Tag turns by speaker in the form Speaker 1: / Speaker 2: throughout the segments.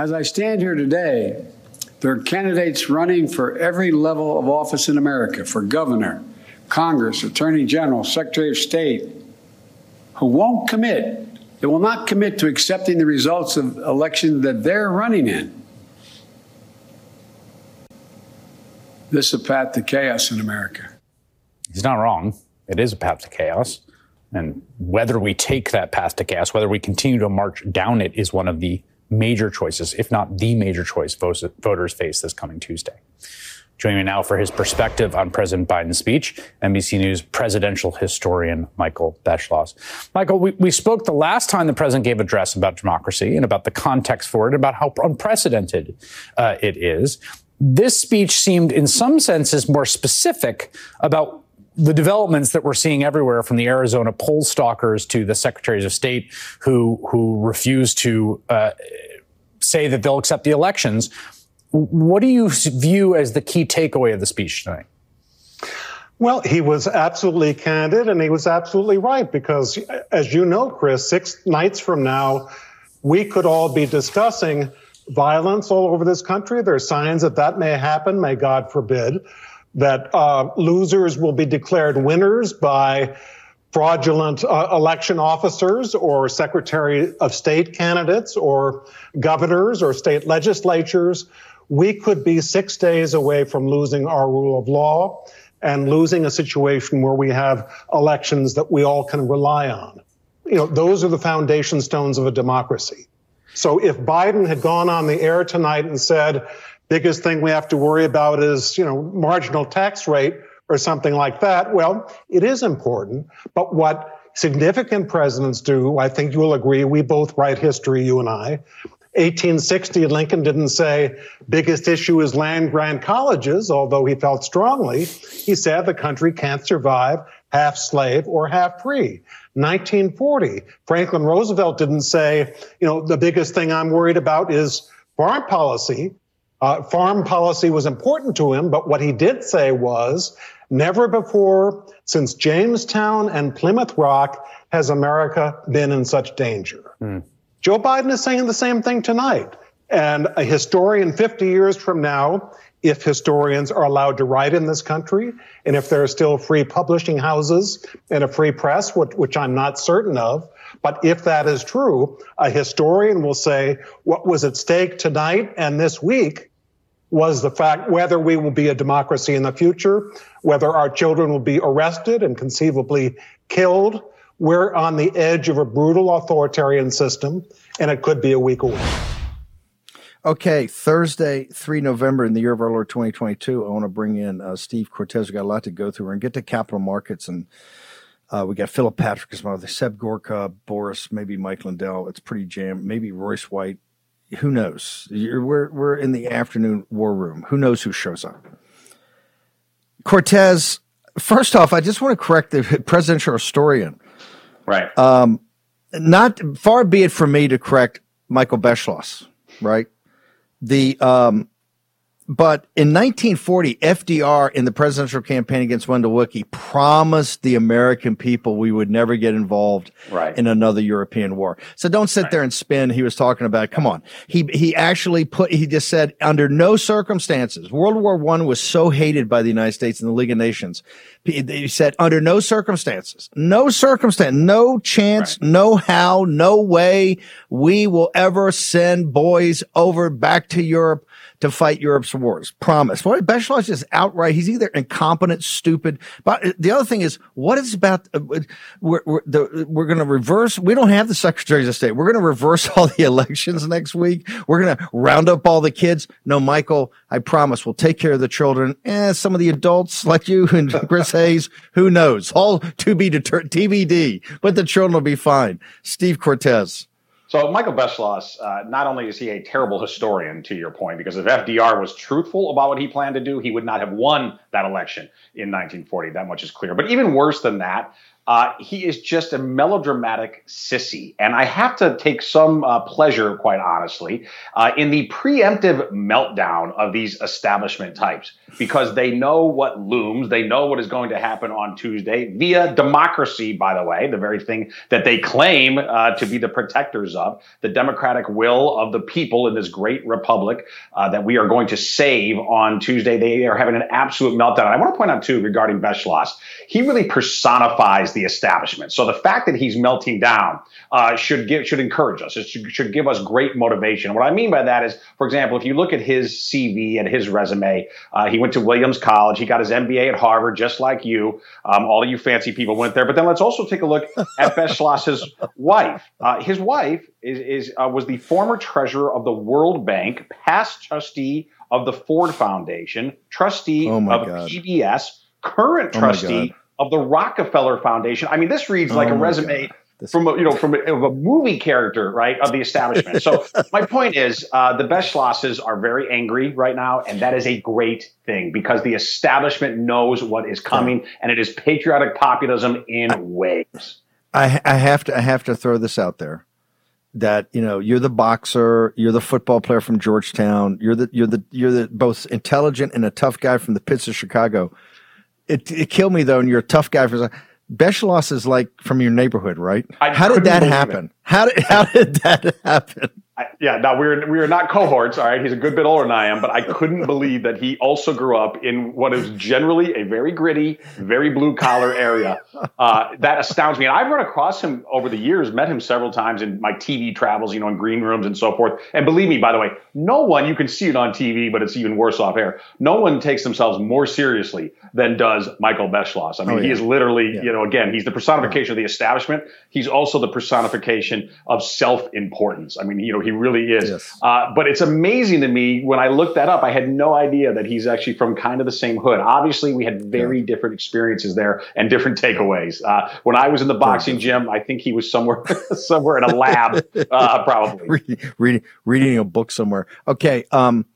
Speaker 1: As I stand here today, there are candidates running for every level of office in America for governor, Congress, Attorney General, Secretary of State who won't commit, they will not commit to accepting the results of elections that they're running in. This is a path to chaos in America.
Speaker 2: He's not wrong. It is a path to chaos. And whether we take that path to chaos, whether we continue to march down it, is one of the major choices, if not the major choice voters face this coming Tuesday. Joining me now for his perspective on President Biden's speech, NBC News presidential historian Michael Beschloss. Michael, we, we spoke the last time the president gave a address about democracy and about the context for it, about how unprecedented uh, it is. This speech seemed, in some senses, more specific about the developments that we're seeing everywhere from the Arizona poll stalkers to the secretaries of state who who refuse to uh, say that they'll accept the elections. What do you view as the key takeaway of the speech tonight?
Speaker 3: Well, he was absolutely candid and he was absolutely right because, as you know, Chris, six nights from now, we could all be discussing violence all over this country. There are signs that that may happen, may God forbid that uh, losers will be declared winners by fraudulent uh, election officers or secretary of state candidates or governors or state legislatures. We could be six days away from losing our rule of law and losing a situation where we have elections that we all can rely on. You know, those are the foundation stones of a democracy. So if Biden had gone on the air tonight and said, biggest thing we have to worry about is, you know, marginal tax rate or something like that. Well, it is important, but what significant presidents do, I think you'll agree, we both write history, you and I. 1860, Lincoln didn't say biggest issue is land grant colleges, although he felt strongly. He said the country can't survive half slave or half free. 1940, Franklin Roosevelt didn't say, you know, the biggest thing I'm worried about is foreign policy. Uh, farm policy was important to him, but what he did say was never before since Jamestown and Plymouth Rock has America been in such danger. Mm. Joe Biden is saying the same thing tonight. And a historian 50 years from now, if historians are allowed to write in this country, and if there are still free publishing houses and a free press, which, which I'm not certain of, but if that is true, a historian will say what was at stake tonight and this week was the fact whether we will be a democracy in the future, whether our children will be arrested and conceivably killed. We're on the edge of a brutal authoritarian system, and it could be a week away.
Speaker 4: Okay, Thursday, 3 November in the year of our Lord 2022. I want to bring in uh, Steve Cortes. We've got a lot to go through. To get to capital markets, and uh, we got Philip Patrick as well, Seb Gorka, Boris, maybe Mike Lindell. It's pretty jammed. Maybe Royce White who knows? You're, we're we're in the afternoon war room. Who knows who shows up? Cortes. First off, I just want to correct the presidential historian.
Speaker 5: Right.
Speaker 4: Um, not far be it from me to correct Michael Beschloss. Right. The um, but in 1940, FDR in the presidential campaign against Wendell Willkie promised the American people we would never get involved
Speaker 5: right.
Speaker 4: in another European war. So don't sit right. there and spin. He was talking about, come on. He, he actually put, he just said, under no circumstances, World War One was so hated by the United States and the League of Nations. He said, under no circumstances, no circumstance, no chance, right. no how, no way we will ever send boys over back to Europe to fight Europe's wars. Promise. Boy, Beschloss is outright. He's either incompetent, stupid. But the other thing is, what is about? Uh, we're we're, we're going to reverse. We don't have the secretaries of state. We're going to reverse all the elections next week. We're going to round up all the kids. No, Michael, I promise we'll take care of the children. Eh, some of the adults like you and Chris Hayes. Who knows? All to be determined. TBD. But the children will be fine. Steve Cortes.
Speaker 5: So Michael Beschloss, uh, not only is he a terrible historian, to your point, because if FDR was truthful about what he planned to do, he would not have won that election in 1940. That much is clear. But even worse than that, Uh, he is just a melodramatic sissy. And I have to take some uh, pleasure, quite honestly, uh, in the preemptive meltdown of these establishment types because they know what looms. They know what is going to happen on Tuesday via democracy, by the way, the very thing that they claim uh, to be the protectors of, the democratic will of the people in this great republic uh, that we are going to save on Tuesday. They are having an absolute meltdown. I want to point out, too, regarding Beschloss, he really personifies the establishment. So the fact that he's melting down uh, should give should encourage us. It should, should give us great motivation. What I mean by that is, for example, if you look at his CV and his resume, uh, he went to Williams College. He got his MBA at Harvard, just like you. Um, all of you fancy people went there. But then let's also take a look at Beschloss's wife. Uh, his wife is, is uh, was the former treasurer of the World Bank, past trustee of the Ford Foundation, trustee
Speaker 4: Oh,
Speaker 5: of
Speaker 4: God.
Speaker 5: PBS, current
Speaker 4: Oh,
Speaker 5: trustee
Speaker 4: God.
Speaker 5: Of the Rockefeller Foundation. I mean, this reads like
Speaker 4: Oh,
Speaker 5: a resume
Speaker 4: God.
Speaker 5: From a, you know from a, of a movie character, right, of the establishment. So my point is, uh, the Beschlosses are very angry right now, and that is a great thing because the establishment knows what is coming, and it is patriotic populism in waves.
Speaker 4: I, I have to I have to throw this out there that you know you're the boxer, you're the football player from Georgetown, you're the you're the you're the both intelligent and a tough guy from the pits of Chicago. It it killed me though, and you're a tough guy for Beschloss is like from your neighborhood, right?
Speaker 5: I
Speaker 4: how did that happen? How did how did that happen?
Speaker 5: I, yeah, now we're we are not cohorts. All right, he's a good bit older than I am, but I couldn't believe that he also grew up in what is generally a very gritty, very blue collar area. Uh, that astounds me. And I've run across him over the years, met him several times in my TV travels, you know, in green rooms and so forth. And believe me, by the way, no one you can see it on TV, but it's even worse off air. No one takes themselves more seriously than does Michael Beschloss. I mean,
Speaker 4: Oh,
Speaker 5: he is literally,
Speaker 4: Yeah.
Speaker 5: you know, again, he's the personification of the establishment. He's also the personification of self importance. I mean, you know, he really is.
Speaker 4: Yes.
Speaker 5: Uh, but it's amazing to me when I looked that up. I had no idea that he's actually from kind of the same hood. Obviously, we had very different experiences there and different takeaways. Uh, when I was in the boxing gym, I think he was somewhere somewhere in a lab, uh, probably.
Speaker 4: reading, reading reading a book somewhere. Okay, um,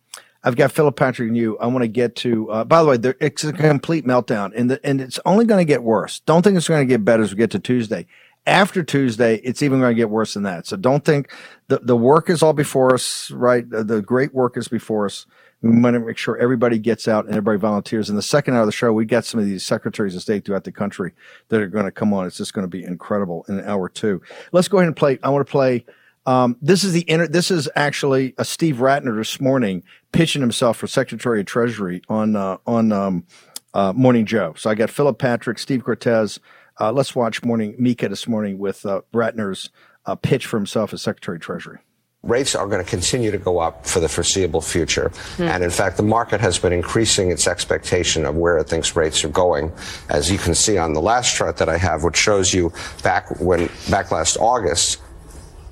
Speaker 4: I've got Philip Patrick and you. I want to get to. Uh, by the way, there, it's a complete meltdown, and the, and it's only going to get worse. Don't think it's going to get better as we get to Tuesday. After Tuesday, it's even going to get worse than that. So don't think the the work is all before us. Right, the, the great work is before us. We want to make sure everybody gets out and everybody volunteers. In the second hour of the show, we got some of these secretaries of state throughout the country that are going to come on. It's just going to be incredible in an hour two. Let's go ahead and play. I want to play. Um, this is the inter- this is actually a Steve Ratner this morning pitching himself for Secretary of Treasury on uh, on um, uh, Morning Joe. So I got Philip Patrick, Steve Cortes. Uh, let's watch Morning Mika this morning with uh, Ratner's uh, pitch for himself as Secretary of Treasury.
Speaker 6: Rates are going to continue to go up for the foreseeable future. And in fact, the market has been increasing its expectation of where it thinks rates are going. As you can see on the last chart that I have, which shows you back when, back last August,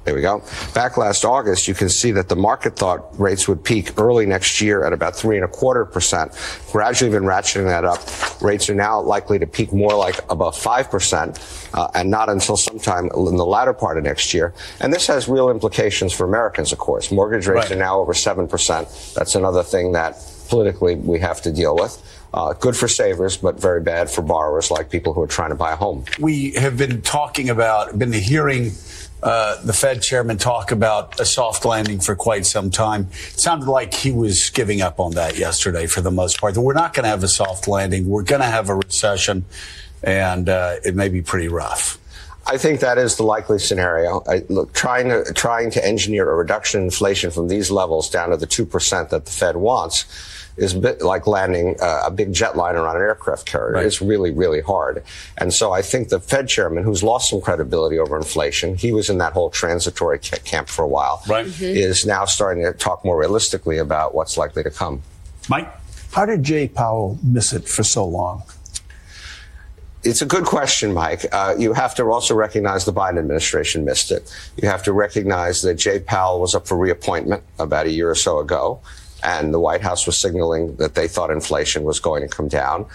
Speaker 6: there we go. Back last August, you can see that the market thought rates would peak early next year at about three and a quarter percent. Gradually been ratcheting that up. Rates are now likely to peak more like above five percent, uh, and not until sometime in the latter part of next year. And this has real implications for Americans, of course. Mortgage rates
Speaker 7: Right.
Speaker 6: are now over seven percent. That's another thing that politically we have to deal with. Uh, good for savers, but very bad for borrowers like people who are trying to buy a home.
Speaker 7: we have been talking about, been hearing uh, the Fed chairman talk about a soft landing for quite some time. It sounded like he was giving up on that yesterday for the most part. We're not going to have a soft landing. We're going to have a recession, and uh, it may be pretty rough.
Speaker 6: I think that is the likely scenario. I, look, trying to trying to engineer a reduction in inflation from these levels down to the two percent that the Fed wants is a bit like landing uh, a big jetliner on an aircraft carrier.
Speaker 7: Right.
Speaker 6: It's really, really hard. And so I think the Fed chairman, who's lost some credibility over inflation, he was in that whole transitory camp for a while,
Speaker 7: Right.
Speaker 6: is now starting to talk more realistically about what's likely to come.
Speaker 7: Mike?
Speaker 8: How did Jay Powell miss it for so long?
Speaker 6: It's a good question, Mike. Uh, you have to also recognize the Biden administration missed it. You have to recognize that Jay Powell was up for reappointment about a year or so ago, and the White House was signaling that they thought inflation was going to come down.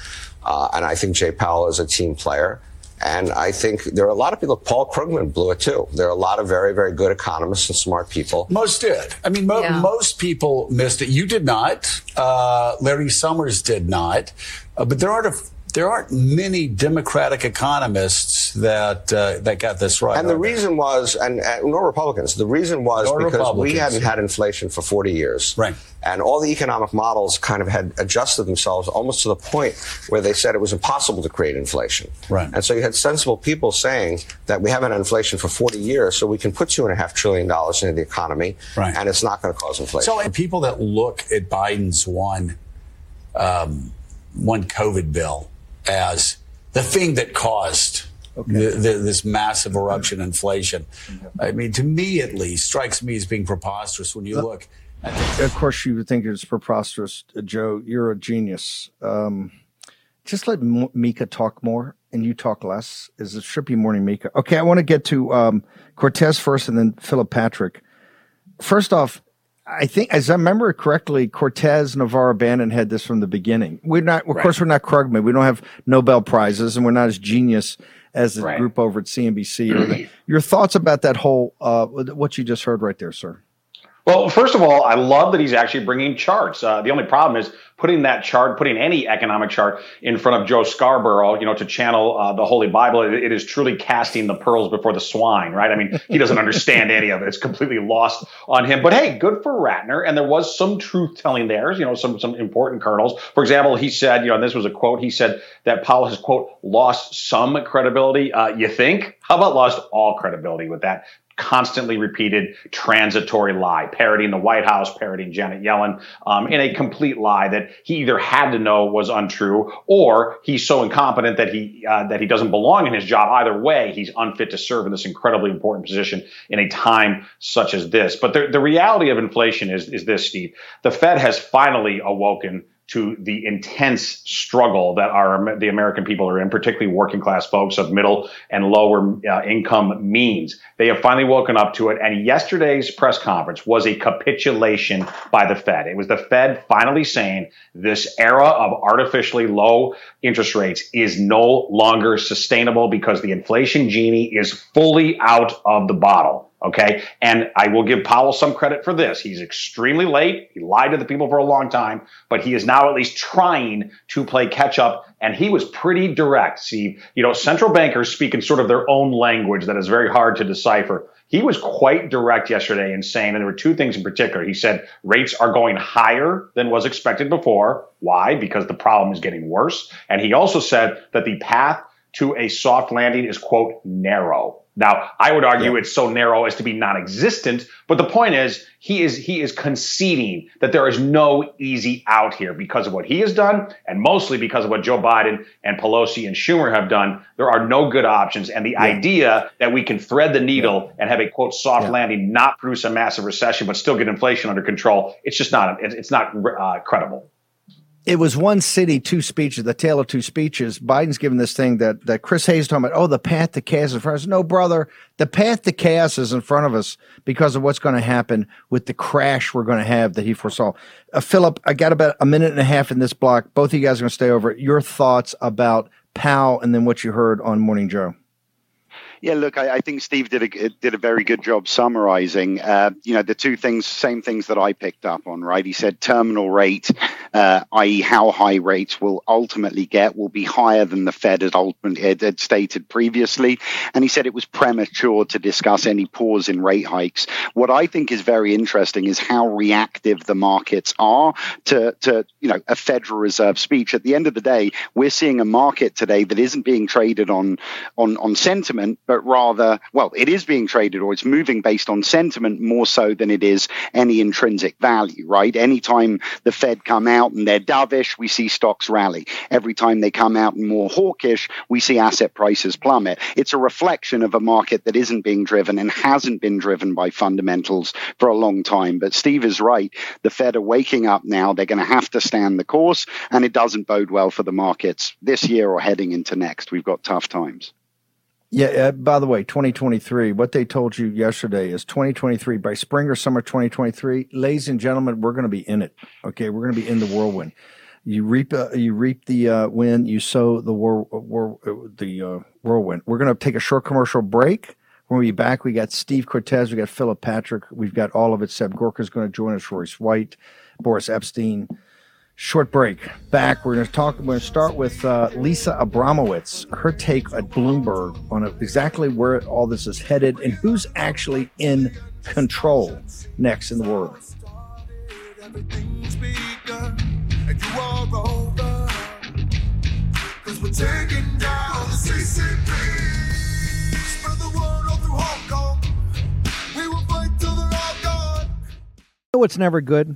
Speaker 6: Uh, and I think Jay Powell is a team player. And I think there are a lot of people. Paul Krugman blew it too. There are a lot of very, very good economists and smart people.
Speaker 7: Most did. I mean, mo-
Speaker 9: Yeah.
Speaker 7: most people missed it. You did not. Uh, Larry Summers did not. Uh, but there aren't a f- there aren't many Democratic economists that uh, that got this right.
Speaker 6: And the reason was, and, and nor Republicans. The reason was
Speaker 7: Nor
Speaker 6: because we hadn't had inflation for 40 years,
Speaker 7: Right.
Speaker 6: And all the economic models kind of had adjusted themselves almost to the point where they said it was impossible to create inflation.
Speaker 7: Right.
Speaker 6: And so you had sensible people saying that we haven't had inflation for 40 years, so we can put two and a half trillion dollars into the economy,
Speaker 7: Right.
Speaker 6: and it's not going to cause inflation.
Speaker 7: So people that look at Biden's one um, one COVID bill as the thing that caused the, the, this massive eruption in inflation, I mean, to me at least, strikes me as being preposterous when you look. At
Speaker 4: Of course, you would think it's preposterous, Uh, Joe. You're a genius. Um, just let M- Mika talk more and you talk less. Is it should be morning, Mika? Okay, I want to get to um, Cortes first, and then Philip Patrick. First off, I think, as I remember correctly, Cortes, Navarro, Bannon had this from the beginning. We're not, of course, we're not Krugman. We don't have Nobel prizes, and we're not as genius as the
Speaker 5: Right.
Speaker 4: group over at CNBC. Your thoughts about that whole uh, what you just heard right there, sir?
Speaker 5: Well, first of all, I love that he's actually bringing charts. Uh, the only problem is putting that chart, putting any economic chart in front of Joe Scarborough, you know, to channel uh, the Holy Bible. It, it is truly casting the pearls before the swine, right? I mean, he doesn't understand any of it. It's completely lost on him. But hey, good for Ratner. And there was some truth telling there, you know, some some important kernels. For example, he said, you know, and this was a quote. He said that Powell has quote lost some credibility. Uh, you think? How about lost all credibility with that? Constantly repeated transitory lie, parroting the White House, parroting Janet Yellen, um, in a complete lie that he either had to know was untrue, or he's so incompetent that he uh, that he doesn't belong in his job. Either way, he's unfit to serve in this incredibly important position in a time such as this. But the, the reality of inflation is is this, Steve. The Fed has finally awoken to the intense struggle that our the American people are in, particularly working class folks of middle and lower uh, income means. They have finally woken up to it. And yesterday's press conference was a capitulation by the Fed. It was the Fed finally saying this era of artificially low interest rates is no longer sustainable because the inflation genie is fully out of the bottle. Okay. And I will give Powell some credit for this. He's extremely late. He lied to the people for a long time, but he is now at least trying to play catch up. And he was pretty direct. See, you know, central bankers speak in sort of their own language that is very hard to decipher. He was quite direct yesterday in saying, and there were two things in particular. He said rates are going higher than was expected before. Why? Because the problem is getting worse. And he also said that the path to a soft landing is, quote, narrow. Now, I would argue it's so narrow as to be non-existent, but the point is he is he is conceding that there is no easy out here because of what he has done and mostly because of what Joe Biden and Pelosi and Schumer have done. There are no good options and the idea that we can thread the needle and have a quote soft landing, not produce a massive recession but still get inflation under control, it's just not it's it's not uh, credible.
Speaker 4: It was one city, two speeches, the tale of two speeches. Biden's given this thing that, that Chris Hayes talking about, oh, the path to chaos is in front of us. No, brother, the path to chaos is in front of us because of what's going to happen with the crash we're going to have that he foresaw. Uh, Philip, I got about a minute and a half in this block. Both of you guys are going to stay over. Your thoughts about Powell and then what you heard on Morning Joe.
Speaker 9: Yeah, look, I, I think Steve did a did a very good job summarizing. Uh, you know, the two things, same things that I picked up on. Right, he said terminal rate, uh, i.e., how high rates will ultimately get, will be higher than the Fed had ultimately had, had stated previously, and he said it was premature to discuss any pause in rate hikes. What I think is very interesting is how reactive the markets are to to you know a Federal Reserve speech. At the end of the day, we're seeing a market today that isn't being traded on on on sentiment but rather, well, it is being traded or it's moving based on sentiment more so than it is any intrinsic value, right? Anytime the Fed come out and they're dovish, we see stocks rally. Every time they come out and more hawkish, we see asset prices plummet. It's a reflection of a market that isn't being driven and hasn't been driven by fundamentals for a long time. But Steve is right. The Fed are waking up now. They're going to have to stand the course, and it doesn't bode well for the markets this year or heading into next. We've got tough times.
Speaker 4: Yeah. Uh, by the way, 2023, what they told you yesterday is 2023 by spring or summer 2023. Ladies and gentlemen, we're going to be in it. Okay. We're going to be in the whirlwind. You reap, uh, you reap the uh, wind, you sow the war, war uh, the uh, whirlwind. We're going to take a short commercial break. When we be back, we got Steve Cortes, we got Philip Patrick, we've got all of it. Seb Gorka is going to join us, Royce White, Boris Epshteyn, Short break. Back. We're going to talk. We're going to start with uh, Lisa Abramowicz. Her take at Bloomberg on exactly where all this is headed and who's actually in control next in the world. know it's never good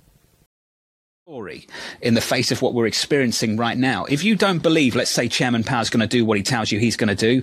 Speaker 10: story in the face of what we're experiencing right now. If you don't believe, let's say, Chairman Powell's going to do what he tells you he's going to do,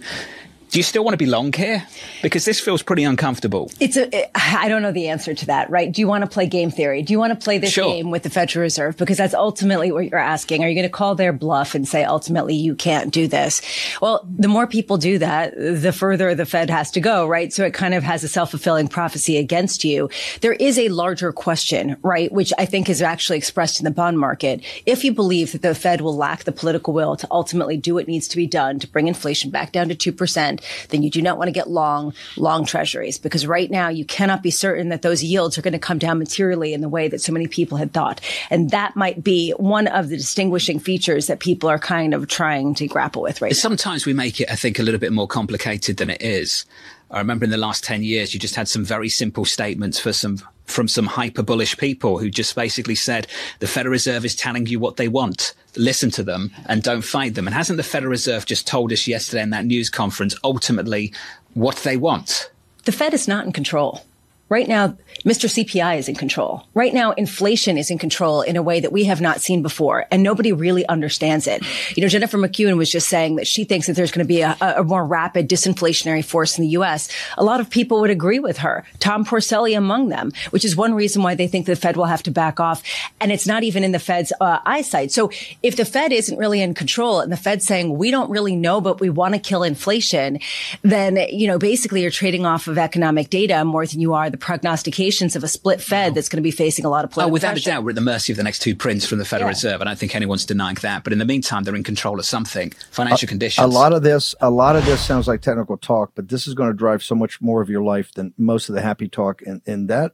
Speaker 10: do you still want to be long here? Because this feels pretty uncomfortable.
Speaker 11: It's a. It, I don't know the answer to that, right? Do you want to play game theory? Do you want to play this
Speaker 10: sure.
Speaker 11: game with the Federal Reserve? Because that's ultimately what you're asking. Are you going to call their bluff and say ultimately you can't do this? Well, the more people do that, the further the Fed has to go, right? So it kind of has a self-fulfilling prophecy against you. There is a larger question, right? Which I think is actually expressed in the bond market. If you believe that the Fed will lack the political will to ultimately do what needs to be done to bring inflation back down to 2%, then you do not want to get long, long treasuries because right now you cannot be certain that those yields are going to come down materially in the way that so many people had thought. And that might be one of the distinguishing features that people are kind of trying to grapple with right
Speaker 10: Sometimes
Speaker 11: now.
Speaker 10: we make it, I think, a little bit more complicated than it is. I remember in the last 10 years, you just had some very simple statements for some from some hyper bullish people who just basically said the Federal Reserve is telling you what they want. Listen to them and don't fight them. And hasn't the Federal Reserve just told us yesterday in that news conference ultimately what they want?
Speaker 11: The Fed is not in control. Right now, Mr. CPI is in control. Right now, inflation is in control in a way that we have not seen before, and nobody really understands it. You know, Jennifer McKeown was just saying that she thinks that there's going to be a, a more rapid disinflationary force in the U.S. A lot of people would agree with her, Tom Porcelli among them, which is one reason why they think the Fed will have to back off. And it's not even in the Fed's uh, eyesight. So if the Fed isn't really in control and the Fed's saying, we don't really know, but we want to kill inflation, then, you know, basically you're trading off of economic data more than you are the prognostications of a split Fed that's going to be facing a lot of oh, political
Speaker 10: Oh, without
Speaker 11: pressure.
Speaker 10: a doubt, we're at the mercy of the next two prints from the Federal
Speaker 11: Yeah.
Speaker 10: Reserve. I don't think anyone's denying that. But in the meantime, they're in control of something. Financial
Speaker 4: a,
Speaker 10: conditions.
Speaker 4: A lot of this, a lot of this sounds like technical talk, but this is going to drive so much more of your life than most of the happy talk. And, and that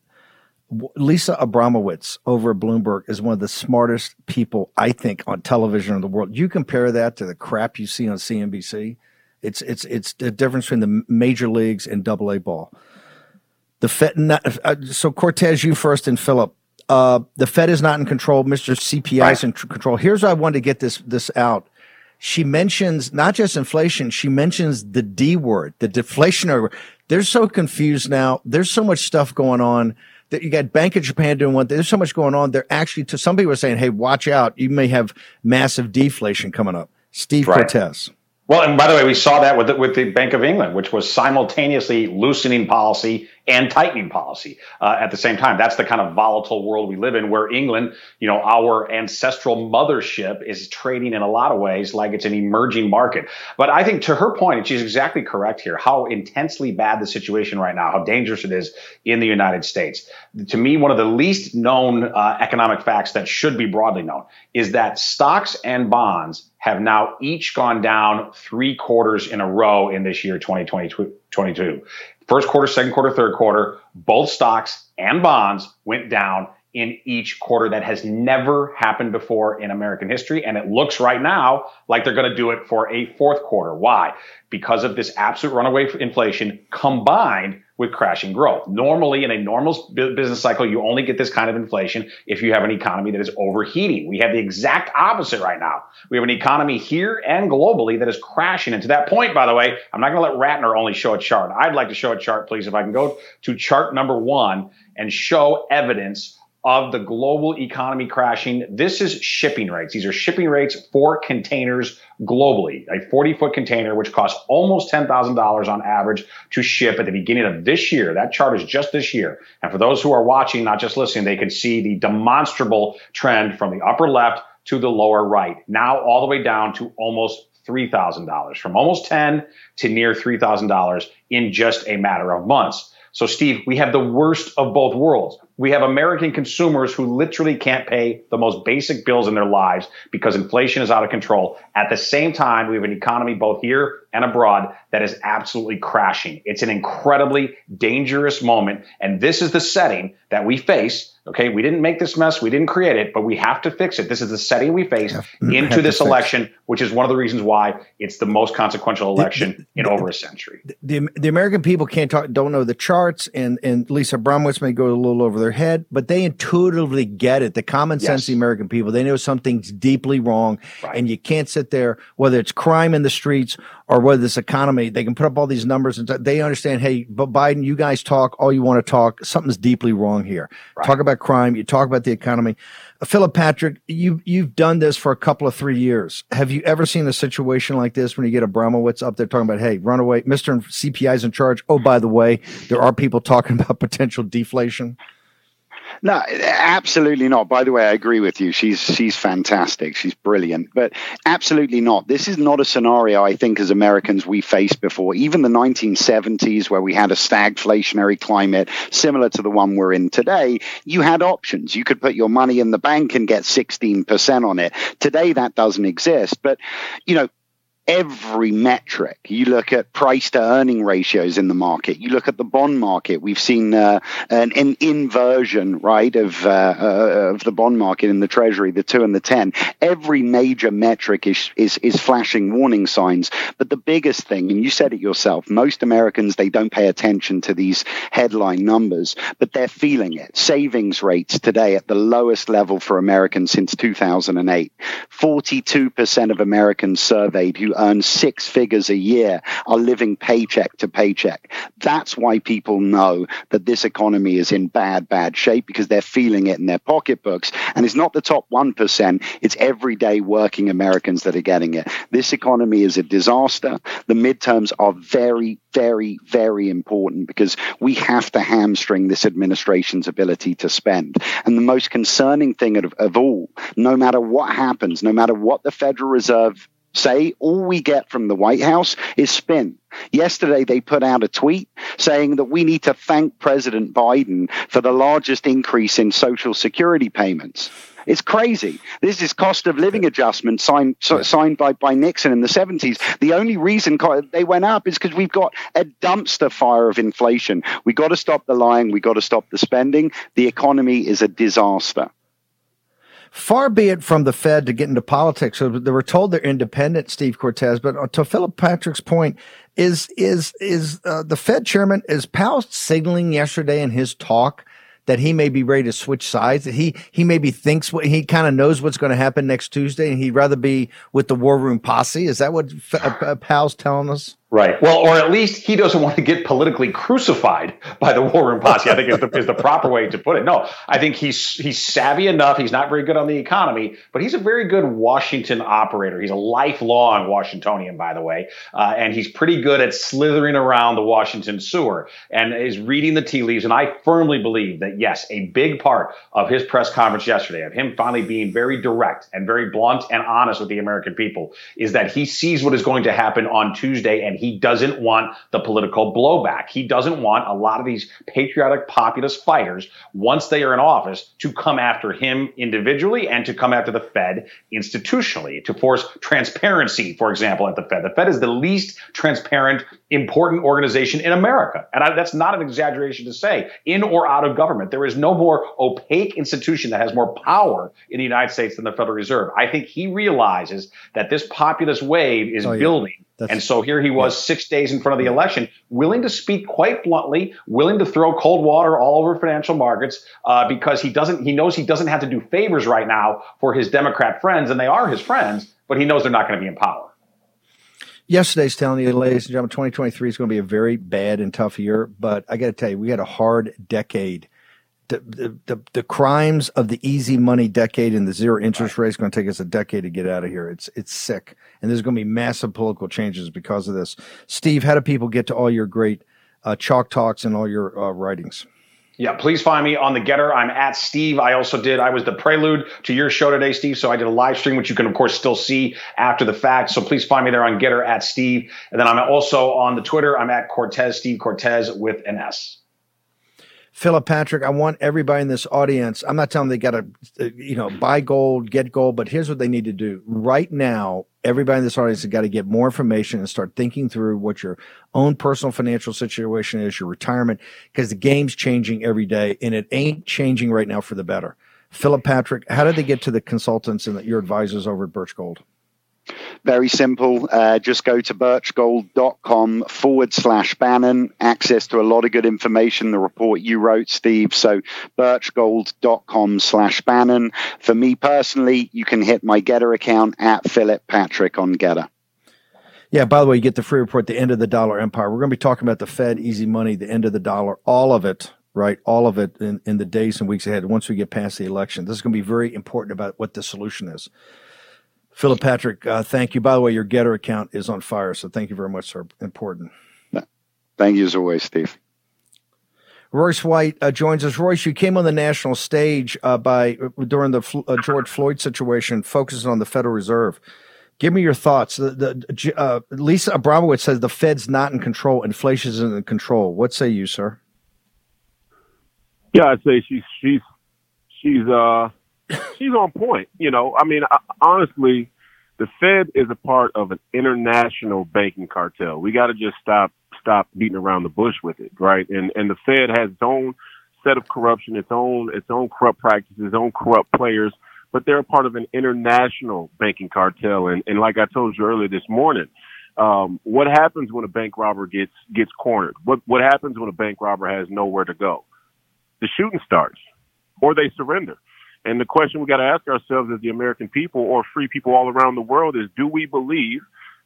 Speaker 4: Lisa Abramowicz over at Bloomberg is one of the smartest people I think on television in the world. You compare that to the crap you see on CNBC. It's it's it's the difference between the major leagues and Double A ball. The Fed. Not, uh, so Cortes, you first, and Philip. Uh, the Fed is not in control. Mr. CPI is in tr- control. Here's why I wanted to get this this out. She mentions not just inflation. She mentions the D word, the deflationary. word. They're so confused now. There's so much stuff going on that you got Bank of Japan doing one. There's so much going on. They're actually to some people are saying, "Hey, watch out! You may have massive deflation coming up." Steve
Speaker 5: Right.
Speaker 4: Cortes.
Speaker 5: Well, and by the way, we saw that with the, with the Bank of England, which was simultaneously loosening policy and tightening policy uh, at the same time. That's the kind of volatile world we live in, where England, you know, our ancestral mothership, is trading in a lot of ways like it's an emerging market. But I think to her point, and she's exactly correct here, how intensely bad the situation right now, how dangerous it is in the United States. To me, one of the least known uh, economic facts that should be broadly known is that stocks and bonds have now each gone down three quarters in a row in this year, 2022. First quarter, second quarter, third quarter, both stocks and bonds went down in each quarter. That has never happened before in American history. And it looks right now like they're going to do it for a fourth quarter. Why? Because of this absolute runaway inflation combined with crashing growth. Normally, in a normal business cycle, you only get this kind of inflation if you have an economy that is overheating. We have the exact opposite right now. We have an economy here and globally that is crashing. And to that point, by the way, I'm not going to let Ratner only show a chart. I'd like to show a chart, please, if I can go to chart number one and show evidence of the global economy crashing. This is shipping rates. These are shipping rates for containers globally. A 40 foot container, which costs almost $10,000 on average to ship at the beginning of this year. That chart is just this year. And for those who are watching, not just listening, they can see the demonstrable trend from the upper left to the lower right. Now all the way down to almost $3,000 from almost 10 to near $3,000 in just a matter of months. So, Steve, we have the worst of both worlds. We have American consumers who literally can't pay the most basic bills in their lives because inflation is out of control. At the same time, we have an economy both here and abroad that is absolutely crashing. It's an incredibly dangerous moment. And this is the setting that we face. Okay. We didn't make this mess. We didn't create it, but we have to fix it. This is the setting we face into this election, which is one of the reasons why it's the most consequential election the, the, in over a century.
Speaker 4: The, the American people can't talk, don't know the charts and, and Lisa Abramowicz may go a little over their head, but they intuitively get it. The common sense yes. the American people, they know something's deeply wrong right. and you can't sit there, whether it's crime in the streets or whether this economy, they can put up all these numbers and they understand, hey, but Biden, you guys talk all you want to talk. Something's deeply wrong here. Right. Talk about crime. You talk about the economy. Uh, Philip Patrick, you you've done this for a couple of three years. Have you ever seen a situation like this when you get Abramowicz up there talking about, hey, runaway, Mr. CPI is in charge. Oh, by the way, there are people talking about potential deflation.
Speaker 9: No, absolutely not. By the way, I agree with you. She's she's fantastic. She's brilliant. But absolutely not. This is not a scenario I think as Americans we faced before. Even the 1970s where we had a stagflationary climate similar to the one we're in today, you had options. You could put your money in the bank and get 16% on it. Today that doesn't exist. But you know, every metric. You look at price to earning ratios in the market. You look at the bond market. We've seen uh, an, an, inversion, right, of uh, uh, of the bond market in the Treasury, the two and the ten. Every major metric is is is flashing warning signs. But the biggest thing, and you said it yourself, most Americans they don't pay attention to these headline numbers, but they're feeling it. Savings rates today at the lowest level for Americans since 2008. 42% of Americans surveyed who earn six figures a year are living paycheck to paycheck. That's why people know that this economy is in bad, bad shape because they're feeling it in their pocketbooks. And it's not the top 1%, it's everyday working Americans that are getting it. This economy is a disaster. The midterms are very, very, very important because we have to hamstring this administration's ability to spend. And the most concerning thing of, of all, no matter what happens, no matter what the Federal Reserve say all we get from the White House is spin. Yesterday, they put out a tweet saying that we need to thank President Biden for the largest increase in Social Security payments. It's crazy. This is cost of living adjustment signed so, signed by, by Nixon in the 70s. The only reason they went up is because we've got a dumpster fire of inflation. We got to stop the lying. We got to stop the spending. The economy is a disaster.
Speaker 4: Far be it from the Fed to get into politics. So they were told they're independent, Steve Cortes. But to Philip Patrick's point, is is is uh, the Fed chairman is Powell signaling yesterday in his talk that he may be ready to switch sides? That he he maybe thinks what he kind of knows what's going to happen next Tuesday, and he'd rather be with the war room posse. Is that what F- uh, Powell's telling us?
Speaker 5: Right. Well, or at least he doesn't want to get politically crucified by the war room posse. I think is the, is the proper way to put it. No, I think he's he's savvy enough. He's not very good on the economy, but he's a very good Washington operator. He's a lifelong Washingtonian, by the way, uh, and he's pretty good at slithering around the Washington sewer and is reading the tea leaves. And I firmly believe that yes, a big part of his press conference yesterday, of him finally being very direct and very blunt and honest with the American people, is that he sees what is going to happen on Tuesday and he doesn't want the political blowback. He doesn't want a lot of these patriotic populist fighters, once they are in office, to come after him individually and to come after the Fed institutionally, to force transparency, for example, at the Fed. The Fed is the least transparent, important organization in America. And I, that's not an exaggeration to say, in or out of government. There is no more opaque institution that has more power in the United States than the Federal Reserve. I think he realizes that this populist wave is
Speaker 4: Oh, yeah.
Speaker 5: building.
Speaker 4: That's-
Speaker 5: and so here he was six days in front of the election, willing to speak quite bluntly, willing to throw cold water all over financial markets uh, because he doesn't. He knows he doesn't have to do favors right now for his Democrat friends, and they are his friends, but he knows they're not going to be in power.
Speaker 4: Yesterday's telling you, ladies and gentlemen, 2023 is going to be a very bad and tough year. But I got to tell you, we had a hard decade. The, the, the, the crimes of the easy money decade and the zero interest rate is going to take us a decade to get out of here. It's it's sick, and there's going to be massive political changes because of this. Steve, how do people get to all your great uh, chalk talks and all your uh, writings?
Speaker 5: Yeah, please find me on the GETTR. I'm at Steve. I also did. I was the prelude to your show today, Steve. So I did a live stream, which you can of course still see after the fact. So please find me there on GETTR at Steve, and then I'm also on the Twitter. I'm at Cortes Steve Cortes with an S.
Speaker 4: Philip Patrick, I want everybody in this audience. I'm not telling them they got to, uh, you know, buy gold, get gold, but here's what they need to do right now. Everybody in this audience has got to get more information and start thinking through what your own personal financial situation is, your retirement, because the game's changing every day and it ain't changing right now for the better. Philip Patrick, how did they get to the consultants and your advisors over at Birch Gold?
Speaker 9: Very simple. Uh, just go to birchgold.com forward slash Bannon. Access to a lot of good information, the report you wrote, Steve. So birchgold.com slash Bannon. For me personally, you can hit my GETTR account at Philip Patrick on GETTR.
Speaker 4: Yeah, by the way, you get the free report, The End of the Dollar Empire. We're going to be talking about the Fed, easy money, the end of the dollar, all of it, right? All of it in, in the days and weeks ahead once we get past the election. This is going to be very important about what the solution is. Philip Patrick, uh, thank you. By the way, your GETTR account is on fire, so thank you very much, sir. Important.
Speaker 9: Thank you as always, Steve.
Speaker 4: Royce White uh, joins us. Royce, you came on the national stage uh, by during the uh, George Floyd situation, focusing on the Federal Reserve. Give me your thoughts. The, the uh, Lisa Abramowicz says the Fed's not in control. Inflation is in control. What say you, sir?
Speaker 12: Yeah, I'd say she's she's she's uh she's on point. You know, I mean, I, honestly, the Fed is a part of an international banking cartel. We got to just stop stop beating around the bush with it, right? And and the Fed has its own set of corruption, its own its own corrupt practices, its own corrupt players, but they're a part of an international banking cartel. And and like I told you earlier this morning, um, what happens when a bank robber gets gets cornered? What what happens when a bank robber has nowhere to go? The shooting starts, or they surrender. And the question we got to ask ourselves as the American people or free people all around the world is: Do we believe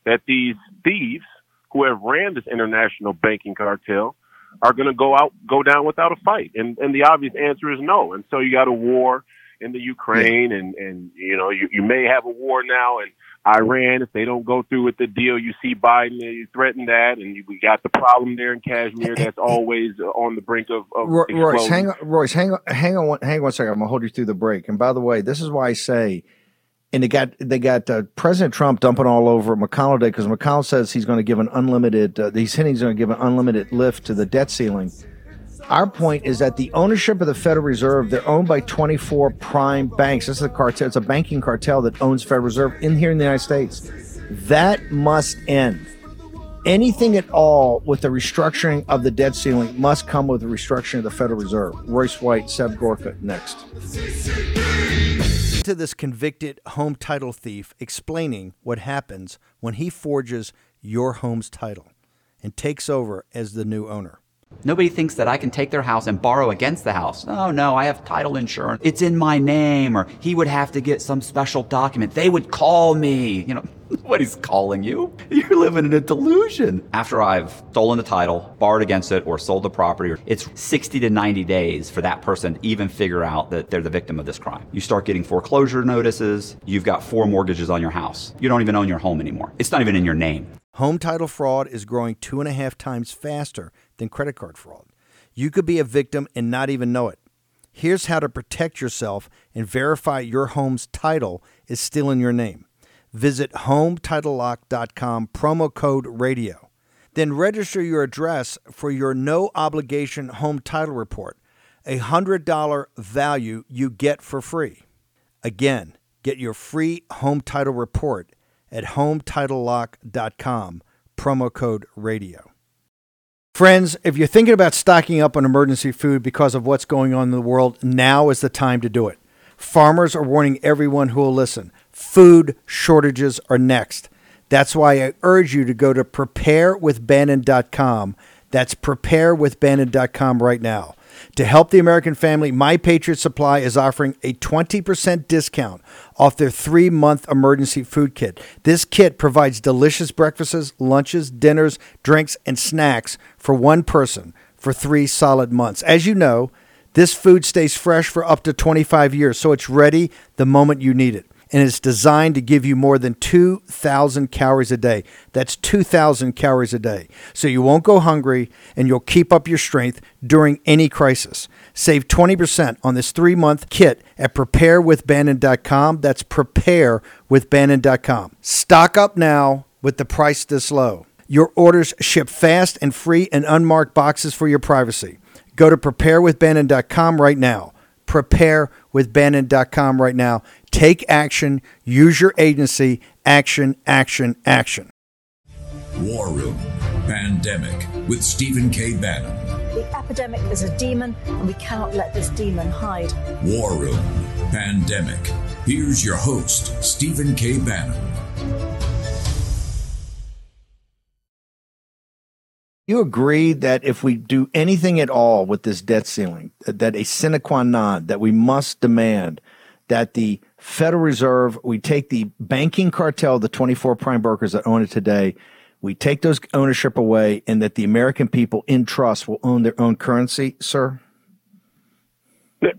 Speaker 12: that these thieves who have ran this international banking cartel are going to go out, go down without a fight? And and the obvious answer is no. And so you got a war in the Ukraine, and and you know you you may have a war now and Iran if they don't go through with the deal. You see Biden, you threaten that, and you, we got the problem there in Kashmir that's always on the brink of, of
Speaker 4: Roy, Royce, hang on, Royce, hang on, hang on, one, hang on one second. I'm gonna hold you through the break. And by the way, this is why I say, and they got they got uh, President Trump dumping all over McConnell today because McConnell says he's going to give an unlimited. Uh, he's hinting he's going to give an unlimited lift to the debt ceiling. Our point is that the ownership of the Federal Reserve, they're owned by 24 prime banks. This is a cartel. It's a banking cartel that owns Federal Reserve in here in the United States. That must end. Anything at all with the restructuring of the debt ceiling must come with the restructuring of the Federal Reserve. Royce White, Seb Gorka, next. To this convicted home title thief explaining what happens when he forges your home's title and takes over as the new owner.
Speaker 13: Nobody thinks that I can take their house and borrow against the house. Oh no, I have title insurance. It's in my name, or he would have to get some special document. They would call me. You know, nobody's calling you. You're living in a delusion. After I've stolen the title, borrowed against it, or sold the property, it's 60 to 90 days for that person to even figure out that they're the victim of this crime. You start getting foreclosure notices. You've got four mortgages on your house. You don't even own your home anymore. It's not even in your name.
Speaker 4: Home title fraud is growing two and a half times faster than credit card fraud. You could be a victim and not even know it. Here's how to protect yourself and verify your home's title is still in your name. Visit HomeTitleLock.com, promo code radio. Then register your address for your no obligation home title report, a $100 value you get for free. Again, get your free home title report at hometitlelock.com, promo code radio. Friends, if you're thinking about stocking up on emergency food because of what's going on in the world, now is the time to do it. Farmers are warning everyone who will listen. Food shortages are next. That's why I urge you to go to preparewithbannon.com. That's preparewithbannon.com right now. To help the American family, My Patriot Supply is offering a 20% discount off their three month emergency food kit. This kit provides delicious breakfasts, lunches, dinners, drinks, and snacks for one person for three solid months. As you know, this food stays fresh for up to 25 years, so it's ready the moment you need it and it's designed to give you more than 2,000 calories a day. That's 2,000 calories a day. So you won't go hungry and you'll keep up your strength during any crisis. Save 20% on this three month kit at preparewithbannon.com. That's preparewithbannon.com. Stock up now with the price this low. Your orders ship fast and free in unmarked boxes for your privacy. Go to preparewithbannon.com right now. Preparewithbannon.com right now Take action. Use your agency. Action, action, action.
Speaker 14: War Room Pandemic with Stephen K. Bannon.
Speaker 15: The epidemic is a demon, and we cannot let this demon hide.
Speaker 14: War Room Pandemic. Here's your host, Stephen K. Bannon.
Speaker 4: You agree that if we do anything at all with this debt ceiling, that a sine qua non, that we must demand that the Federal Reserve, we take the banking cartel, the 24 prime brokers that own it today, we take those ownership away, and that the American people in trust will own their own currency, sir?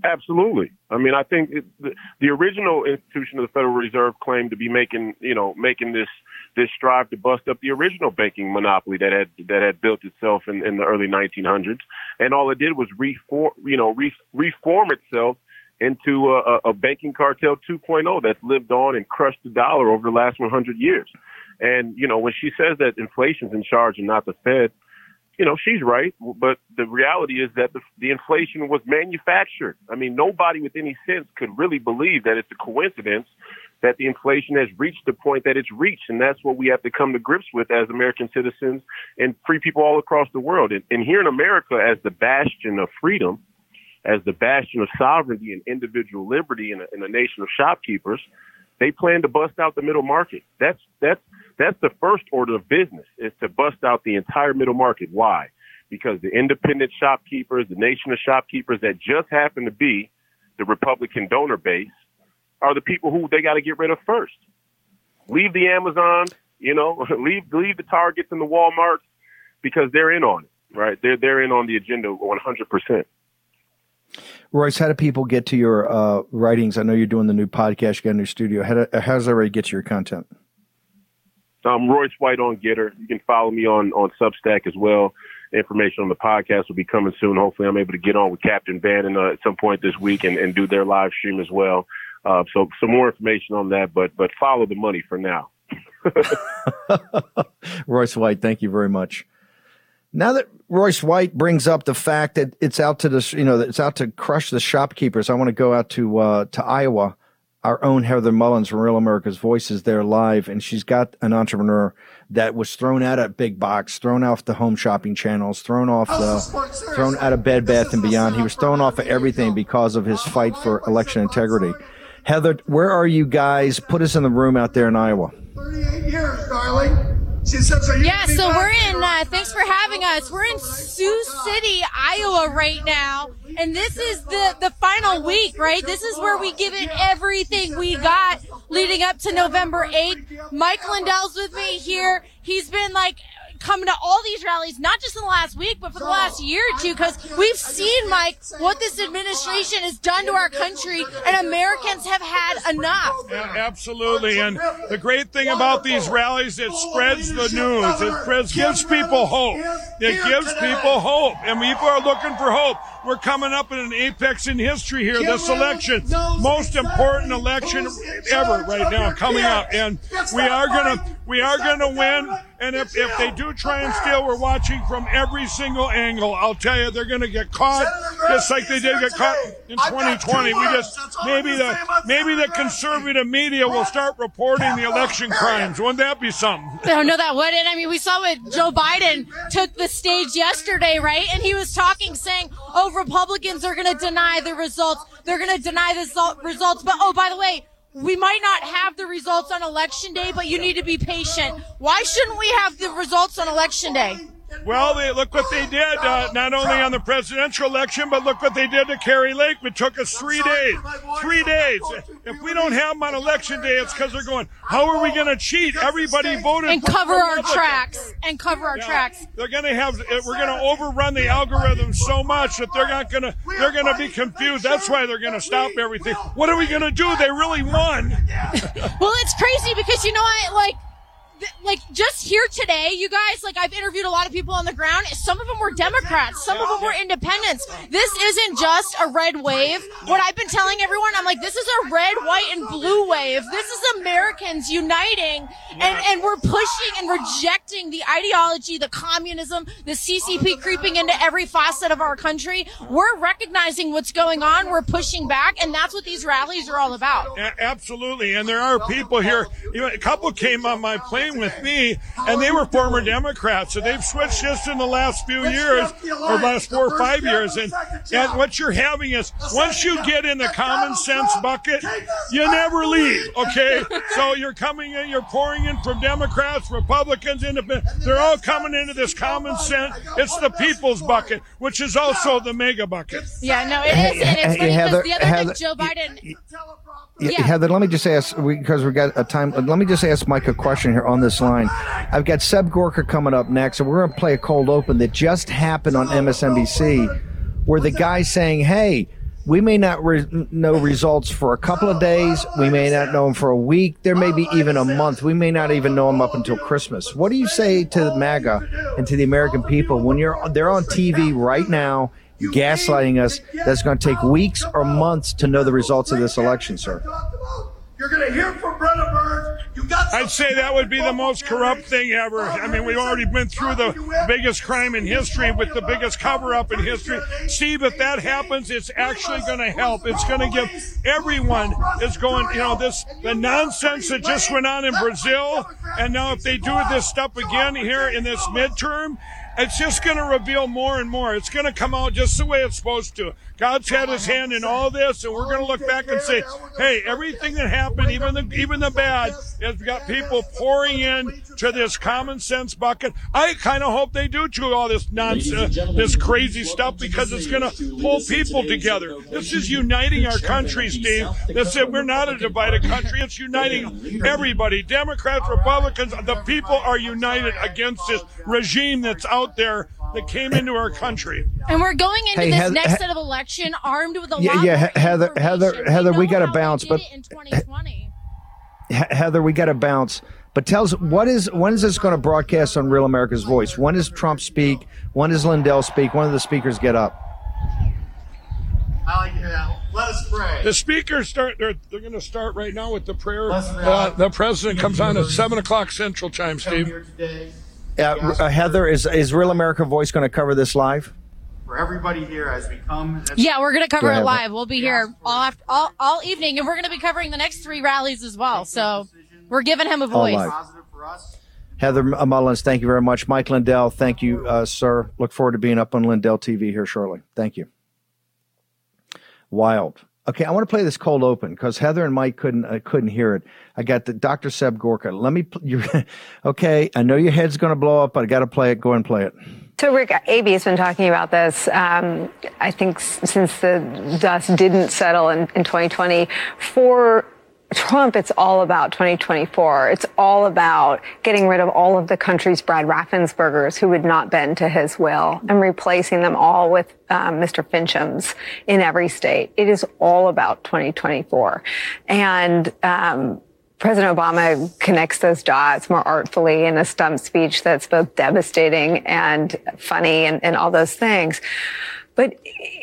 Speaker 12: Absolutely. I mean, I think it, the, the original institution of the Federal Reserve claimed to be making, you know, making this this strive to bust up the original banking monopoly that had that had built itself in, in the early 1900s, and all it did was reform, you know, re, reform itself into a, a banking cartel 2.0 that's lived on and crushed the dollar over the last 100 years. And, you know, when she says that inflation's in charge and not the Fed, you know, she's right. But the reality is that the, the inflation was manufactured. I mean, nobody with any sense could really believe that it's a coincidence that the inflation has reached the point that it's reached. And that's what we have to come to grips with as American citizens and free people all across the world. And, and here in America, as the bastion of freedom, as the bastion of sovereignty and individual liberty in a, in a nation of shopkeepers, they plan to bust out the middle market. That's that's that's the first order of business is to bust out the entire middle market. Why? Because the independent shopkeepers, the nation of shopkeepers that just happen to be the Republican donor base, are the people who they got to get rid of first. Leave the Amazon, you know, leave leave the Targets and the WalMarts because they're in on it, right? They're they're in on the agenda 100 percent.
Speaker 4: Royce, how do people get to your uh, writings? I know you're doing the new podcast, you got a new studio. How, do, how does everybody get to your content?
Speaker 12: I'm Royce White on GETTR. You can follow me on, on Substack as well. Information on the podcast will be coming soon. Hopefully, I'm able to get on with Captain Bannon uh, at some point this week and, and do their live stream as well. Uh, so, some more information on that, but but follow the money for now.
Speaker 4: Royce White, thank you very much. Now that Royce White brings up the fact that it's out to this, you know, it's out to crush the shopkeepers, I want to go out to uh, to Iowa. Our own Heather Mullins from Real America's Voice is there live, and she's got an entrepreneur that was thrown out of big box, thrown off the home shopping channels, thrown off the, thrown out of Bed Bath and Beyond. He was thrown off of everything because of his fight for election integrity. Heather, where are you guys? Put us in the room out there in Iowa.
Speaker 16: 38 years, darling yeah, so we're in, uh, thanks for having us. We're in Sioux City, Iowa right now. And this is the, the final week, right? This is where we give it everything we got leading up to November 8th. Mike Lindell's with me here. He's been like coming to all these rallies, not just in the last week, but for the last year or two, because we've seen, Mike, what this administration has done to our country, and Americans have had enough.
Speaker 17: Yeah, absolutely. And the great thing about these rallies, it spreads the news. It spreads, gives people hope. It gives people hope. And people are looking for hope. We're coming up in an apex in history here, this election. Most important election ever right now coming up. And we are gonna, we are gonna win And if, if they do try and steal, we're watching from every single angle. I'll tell you, they're going to get caught just like they did get caught in 2020. We just maybe the maybe the conservative media will start reporting the election crimes. Wouldn't that be something?
Speaker 16: I don't know that would it. I mean, we saw what Joe Biden took the stage yesterday, right? And he was talking, saying, "Oh, Republicans are going to deny the results. They're going to deny the results." But oh, by the way, we might not have the results on election day, but you need to be patient. Why shouldn't we have the results on election day?
Speaker 17: Well, they, look what they did, uh, not only on the presidential election, but look what they did to Kari Lake. It took us three days. Three days. If we don't have them on election day, it's because they're going, how are we going to cheat? Everybody voted
Speaker 16: and cover our tracks. And cover our
Speaker 17: Yeah,
Speaker 16: tracks.
Speaker 17: They're going to have, we're going to overrun the algorithm so much that they're not going to, they're going to be confused. That's why they're going to stop everything. What are we going to do? They really won.
Speaker 16: Well, it's crazy because you know what? Like, th- like just here today, you guys, like I've interviewed a lot of people on the ground. Some of them were Democrats. Some of them were independents. This isn't just a red wave. What I've been telling everyone, I'm like, this is a red, white, and blue wave. This is Americans uniting and, and we're pushing and rejecting the ideology, the communism, the CCP creeping into every facet of our country. We're recognizing what's going on. We're pushing back. And that's what these rallies are all about.
Speaker 17: A- absolutely. And there are people here. You know, a couple came on my plane with me, and they were former Democrats. So they've switched just in the last few years, or last four or five years. And, and what you're having is once you get in the common sense bucket, you never leave. Okay. So you're coming in, you're pouring in from Democrats, Republicans, Independents. They're all coming into this common sense. It's the people's bucket, which is also the mega bucket.
Speaker 16: Yeah, no, it
Speaker 4: Hey,
Speaker 16: is. And it's
Speaker 4: hey,
Speaker 16: funny
Speaker 4: Heather-
Speaker 16: because the other
Speaker 4: Heather-
Speaker 16: Joe Biden.
Speaker 4: Yeah. Heather, let me just ask because we got a time. Let me just ask Mike a question here on this line. I've got Seb Gorka coming up next, and we're going to play a cold open that just happened on MSNBC, where the guy's saying, "Hey, we may not re- know results for a couple of days. We may not know them for a week. There may be even a month. We may not even know them up until Christmas." What do you say to MAGA and to the American people when you're they're on TV right now? Gaslighting us that's going to take weeks or months to know the results of this election, sir.
Speaker 17: You're going to hear from Brenna Burns. You got I'd say that would be the most corrupt thing ever. I mean, we've already been through the biggest crime in history with the biggest cover up in history. Steve, if that happens, it's actually going to help. It's going to give everyone is going, you know, this, the nonsense that just went on in Brazil. And now if they do this stuff again here in this midterm, it's just going to reveal more and more. It's going to come out just the way it's supposed to. God's had his hand in all this, and we're going to look back and say, hey, everything that happened, even the, even the bad, has got people pouring in to this common sense bucket. I kind of hope they do to all this nonsense, this crazy stuff, because it's going to pull people together. This is uniting our country, Steve. This is, we're not a divided country. It's uniting everybody. Democrats, Republicans, the people are united against this regime that's out there that came into our country.
Speaker 16: And we're going into
Speaker 4: Hey,
Speaker 16: this
Speaker 4: Heather-
Speaker 16: next
Speaker 4: He-
Speaker 16: set of election armed with a
Speaker 4: Yeah,
Speaker 16: lot
Speaker 4: yeah,
Speaker 16: more
Speaker 4: He- Heather, Heather,
Speaker 16: information.
Speaker 4: Heather, we got to bounce, but
Speaker 16: in 2020.
Speaker 4: He- Heather, we got to bounce. But tell us what is when is this going to broadcast on Real America's Voice? When does Trump speak? When does Lindell speak? When do the speakers get up?
Speaker 18: I like it. Let us pray.
Speaker 17: The speakers start. They're, they're going to start right now with the prayer. Uh, the president comes on at seven o'clock Central Time.
Speaker 18: Come
Speaker 17: Steve.
Speaker 18: Here today.
Speaker 4: Uh, uh, Heather, is is Real America Voice going to cover this live?
Speaker 18: For everybody here as we come.
Speaker 16: Yeah, we're going to cover
Speaker 4: Go
Speaker 16: it
Speaker 4: ahead.
Speaker 16: live. We'll be here all after, all, all evening, and we're going to be covering the next three rallies as well. So we're giving him a
Speaker 4: All
Speaker 16: voice.
Speaker 4: live. Heather Mullins, thank you very much. Mike Lindell, thank you, uh, sir. Look forward to being up on Lindell TV here shortly. Thank you. Wild. Okay, I want to play this cold open because Heather and Mike couldn't uh, couldn't hear it. I got the Dr. Seb Gorka. Let me. You okay? I know your head's going to blow up, but I got to play it. Go and play it.
Speaker 19: So, Rick, AB has been talking about this, um, I think, since the dust didn't settle in, in 2020. For Trump, it's all about 2024. It's all about getting rid of all of the country's Brad Raffenspergers who would not bend to his will and replacing them all with um, Mr. Finchems in every state. It is all about 2024. And, um, President Obama connects those dots more artfully in a stump speech that's both devastating and funny and, and all those things. But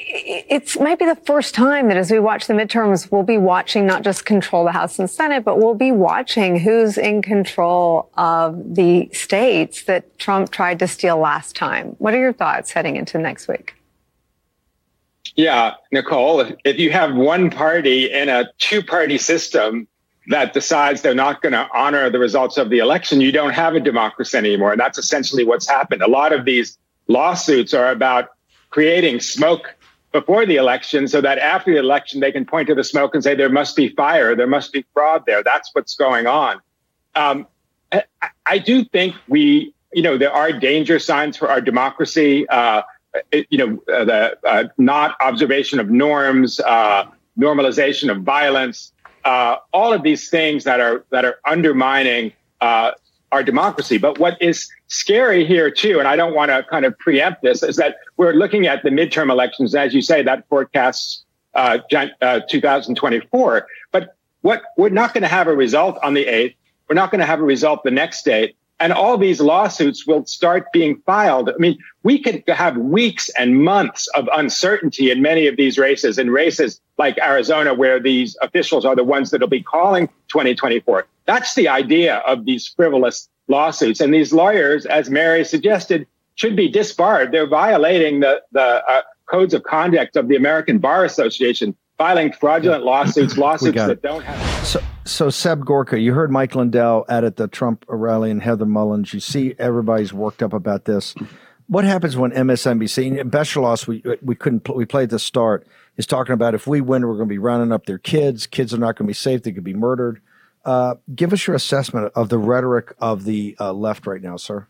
Speaker 19: it's might be the first time that as we watch the midterms, we'll be watching not just control the House and Senate, but we'll be watching who's in control of the states that Trump tried to steal last time. What are your thoughts heading into next week?
Speaker 20: Yeah, Nicolle, if you have one party in a two party system that decides they're not going to honor the results of the election, you don't have a democracy anymore. And that's essentially what's happened. A lot of these lawsuits are about creating smoke before the election so that after the election they can point to the smoke and say there must be fire, there must be fraud there. That's what's going on. Um, I, I, do think we, you know, there are danger signs for our democracy. Uh, it, you know, uh, the uh, not observation of norms, uh, normalization of violence, uh, all of these things that are that are undermining uh, our democracy. But what is scary here too, and I don't want to kind of preempt this, is that we're looking at the midterm elections, as you say, that forecasts uh, uh, 2024. But what we're not going to have a result on the 8th. We're not going to have a result the next day. And all these lawsuits will start being filed. I mean, we could have weeks and months of uncertainty in many of these races, in races like Arizona, where these officials are the ones that'll be calling 2024. That's the idea of these frivolous lawsuits. And these lawyers, as Mary suggested, should be disbarred. They're violating the, the uh, codes of conduct of the American Bar Association, filing fraudulent lawsuits, lawsuits that don't have.
Speaker 4: So, so Seb Gorka, you heard Mike Lindell out at the Trump rally and Heather Mullins. You see everybody's worked up about this. What happens when MSNBC, Beschloss, we we couldn't we played the start is talking about if we win, we're going to be rounding up their kids. Kids are not going to be safe; they could be murdered. Uh, give us your assessment of the rhetoric of the uh, left right now, sir.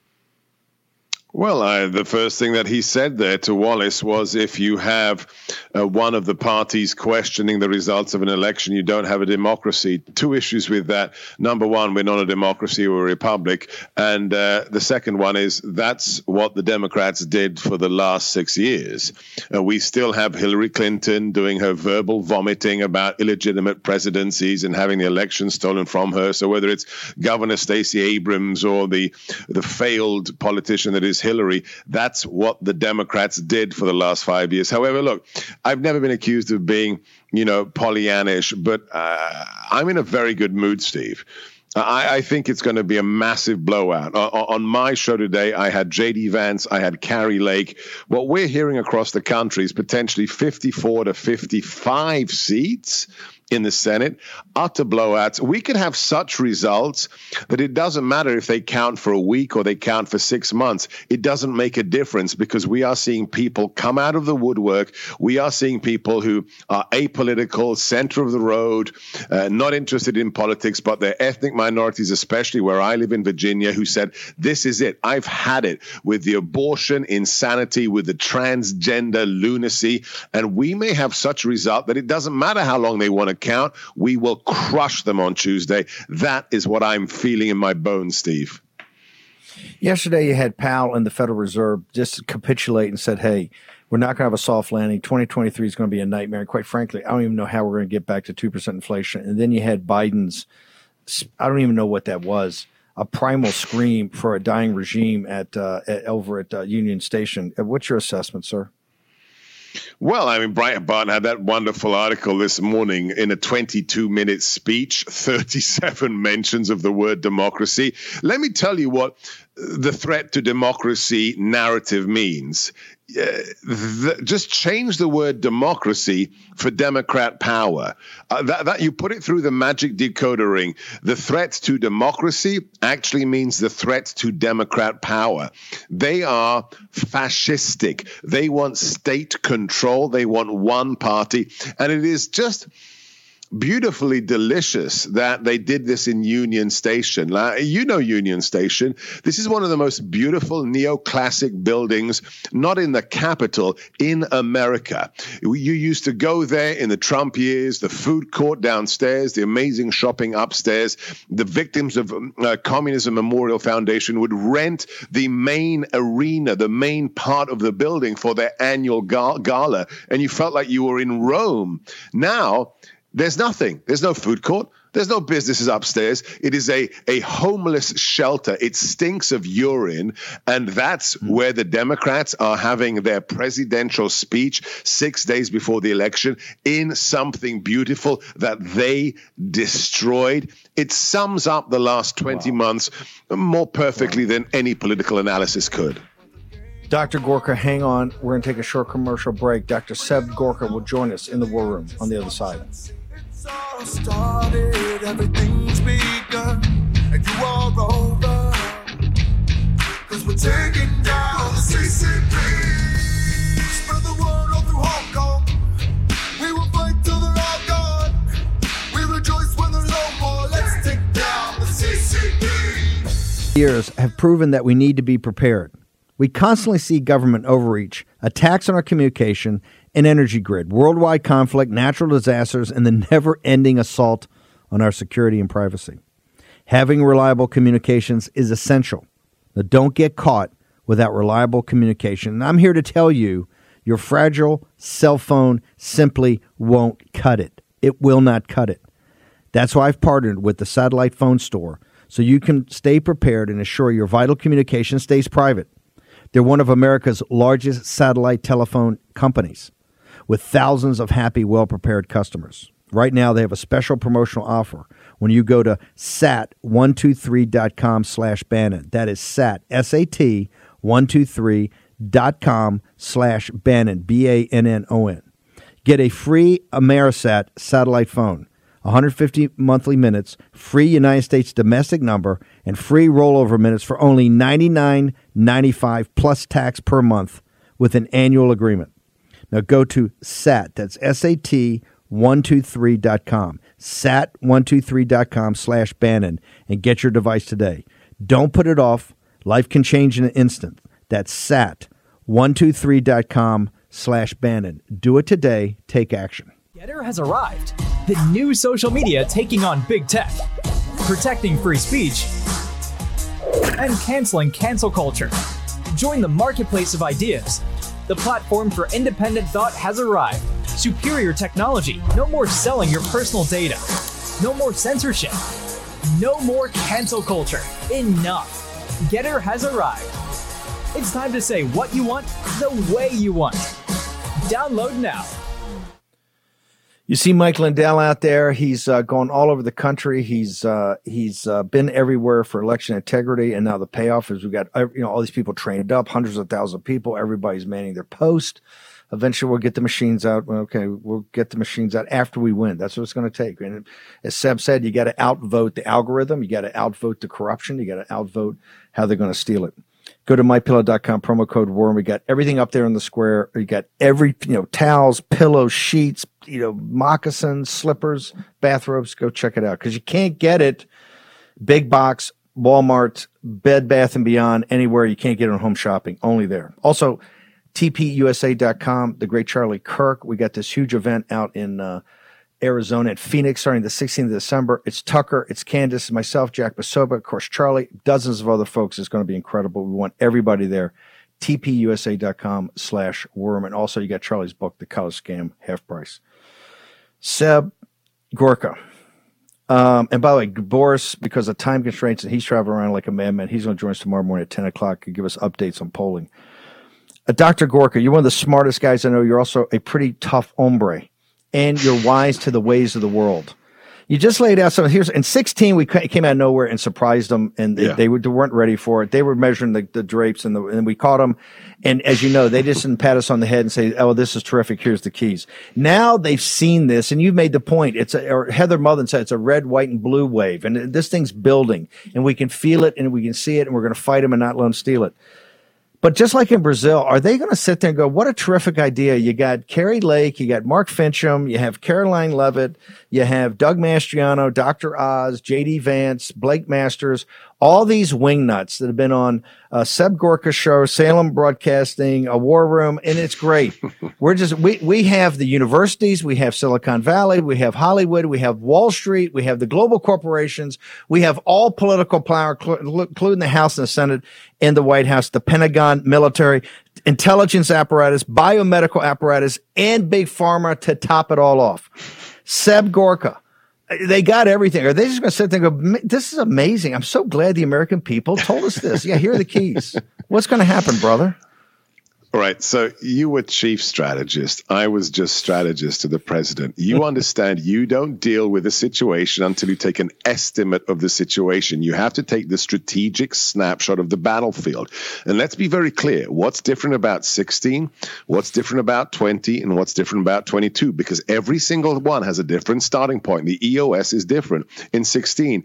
Speaker 21: Well, I, the first thing that he said there to Wallace was if you have uh, one of the parties questioning the results of an election, you don't have a democracy. Two issues with that. Number one, we're not a democracy, we're a republic. And uh, the second one is that's what the Democrats did for the last six years. Uh, we still have Hillary Clinton doing her verbal vomiting about illegitimate presidencies and having the election stolen from her. So whether it's Governor Stacey Abrams or the, the failed politician that is Hillary. That's what the Democrats did for the last five years. However, look, I've never been accused of being, you know, Pollyannish, but uh, I'm in a very good mood, Steve. I, I, think it's going to be a massive blowout. Uh, on my show today, I had J.D. Vance, I had Kari Lake. What we're hearing across the country is potentially 54 to 55 seats in the Senate, utter blowouts. We could have such results that it doesn't matter if they count for a week or they count for six months. It doesn't make a difference because we are seeing people come out of the woodwork. We are seeing people who are apolitical, center of the road, uh, not interested in politics, but they're ethnic minorities, especially where I live in Virginia, who said, This is it. I've had it with the abortion insanity, with the transgender lunacy. And we may have such a result that it doesn't matter how long they want to account. We will crush them on Tuesday. That is what I'm feeling in my bones, Steve.
Speaker 4: Yesterday, you had Powell and the Federal Reserve just capitulate and said, hey, we're not going to have a soft landing. 2023 is going to be a nightmare. And quite frankly, I don't even know how we're going to get back to 2% inflation. And then you had Biden's, I don't even know what that was, a primal scream for a dying regime at, uh, at over at uh, Union Station. What's your assessment, sir?
Speaker 21: Well, I mean, Breitbart had that wonderful article this morning in a 22 minute speech, 37 mentions of the word democracy. Let me tell you what the threat to democracy narrative means. The, just change the word democracy for democrat power. Uh, that, that you put it through the magic decoder ring. The threat to democracy actually means the threat to democrat power. They are fascistic. They want state control. They want one party, and it is just beautifully delicious that they did this in Union Station. You know Union Station. This is one of the most beautiful neoclassic buildings, not in the capital, in America. You used to go there in the Trump years, the food court downstairs, the amazing shopping upstairs. The victims of uh, Communism Memorial Foundation would rent the main arena, the main part of the building for their annual gala, and you felt like you were in Rome. Now, there's nothing. There's no food court. There's no businesses upstairs. It is a, a homeless shelter. It stinks of urine. And that's
Speaker 4: Hmm.
Speaker 21: where the Democrats are having their presidential speech six days before the election in something beautiful that they destroyed. It sums up the last 20 months more perfectly than any political analysis could.
Speaker 4: Dr. Gorka, hang on. We're going to take a short commercial break. Dr. Seb Gorka will join us in the war room on the other side.
Speaker 22: Started, everything's begun, and you are over. Cause we're taking down the CCP. Spread the word all through Hong Kong. We will fight till they're all gone. We rejoice when there's no more. Let's take down the CCP.
Speaker 4: Years have proven that we need to be prepared. We constantly see government overreach, attacks on our communication and energy grid, worldwide conflict, natural disasters, and the never ending assault on our security and privacy. Having reliable communications is essential. Now, don't get caught without reliable communication. And I'm here to tell you your fragile cell phone simply won't cut it. It will not cut it. That's why I've partnered with the Satellite Phone Store so you can stay prepared and assure your vital communication stays private. They're one of America's largest satellite telephone companies with thousands of happy, well prepared customers. Right now, they have a special promotional offer when you go to sat123.com slash Bannon. That is sat, S-A-T, 123.com slash Bannon, B-A-N-N-O-N. Get a free Amerisat satellite phone, 150 monthly minutes, free United States domestic number, and free rollover minutes for only $99.95 plus tax per month with an annual agreement. Now go to SAT, that's S-A-T 123.com, sat123.com slash Bannon, and get your device today. Don't put it off. Life can change in an instant. That's sat123.com slash Bannon. Do it today. Take action.
Speaker 23: GETTR has arrived. The new social media taking on big tech, protecting free speech, and canceling cancel culture. Join the marketplace of ideas. The platform for independent thought has arrived. Superior technology. No more selling your personal data. No more censorship. No more cancel culture. Enough. GETTR has arrived. It's time to say what you want the way you want. Download now.
Speaker 4: You see Mike Lindell out there. He's uh, gone all over the country. He's uh, he's uh, been everywhere for election integrity, and now the payoff is we've got you know all these people trained up, hundreds of thousands of people. Everybody's manning their post. Eventually, we'll get the machines out. Okay, we'll get the machines out after we win. That's what it's going to take. And as Seb said, you got to outvote the algorithm. You got to outvote the corruption. You got to outvote how they're going to steal it. Go to mypillow.com, promo code WAR, and we got everything up there in the square. You got every, you know, towels, pillows, sheets, you know, moccasins, slippers, bathrobes. Go check it out because you can't get it big box, Walmart, Bed Bath and Beyond, anywhere. You can't get it on home shopping, only there. Also, tpusa.com, the great Charlie Kirk. We got this huge event out in uh, Arizona at Phoenix starting the 16th of December. It's Tucker, it's Candace, myself, Jack Posobiec, of course, Charlie, dozens of other folks. It's going to be incredible. We want everybody there. tpusa.com slash worm. And also, you got Charlie's book, The College Scam, half price. Seb Gorka. Um, and by the way, Boris, because of time constraints and he's traveling around like a madman, he's going to join us tomorrow morning at 10 o'clock and give us updates on polling. Uh, Dr. Gorka, you're one of the smartest guys I know. You're also a pretty tough hombre, and you're wise to the ways of the world. You just laid out some. Here's in 16, we came out of nowhere and surprised them, and they,
Speaker 21: Yeah.
Speaker 4: they, were, they weren't ready for it. They were measuring the, the drapes, and, the, and we caught them. And as you know, they just didn't pat us on the head and say, "Oh, this is terrific. Here's the keys." Now they've seen this, and you've made the point. It's a, or Heather Mullen said it's a red, white, and blue wave, and this thing's building, and we can feel it, and we can see it, and we're going to fight them and not let them steal it. But just like in Brazil, are they going to sit there and go, what a terrific idea? You got Kari Lake, you got Mark Finchem, you have Karoline Leavitt, you have Doug Mastriano, Dr. Oz, JD Vance, Blake Masters, all these wingnuts that have been on uh, Seb Gorka show, Salem Broadcasting, a War Room, and it's great. We're just we we have the universities, we have Silicon Valley, we have Hollywood, we have Wall Street, we have the global corporations, we have all political power, cl- including the House and the Senate and the White House, the Pentagon, military, intelligence apparatus, biomedical apparatus, and big pharma to top it all off. Seb Gorka, They got everything. Are they just going to sit there and go, this is amazing. I'm so glad the American people told us this. Yeah, here are the keys. What's going to happen, brother?
Speaker 21: All right. So you were chief strategist. I was just strategist to the president. You understand you don't deal with a situation until you take an estimate of the situation. You have to take the strategic snapshot of the battlefield. And let's be very clear what's different about 16, what's different about 20, and what's different about 22, because every single one has a different starting point. The EOS is different. In 16,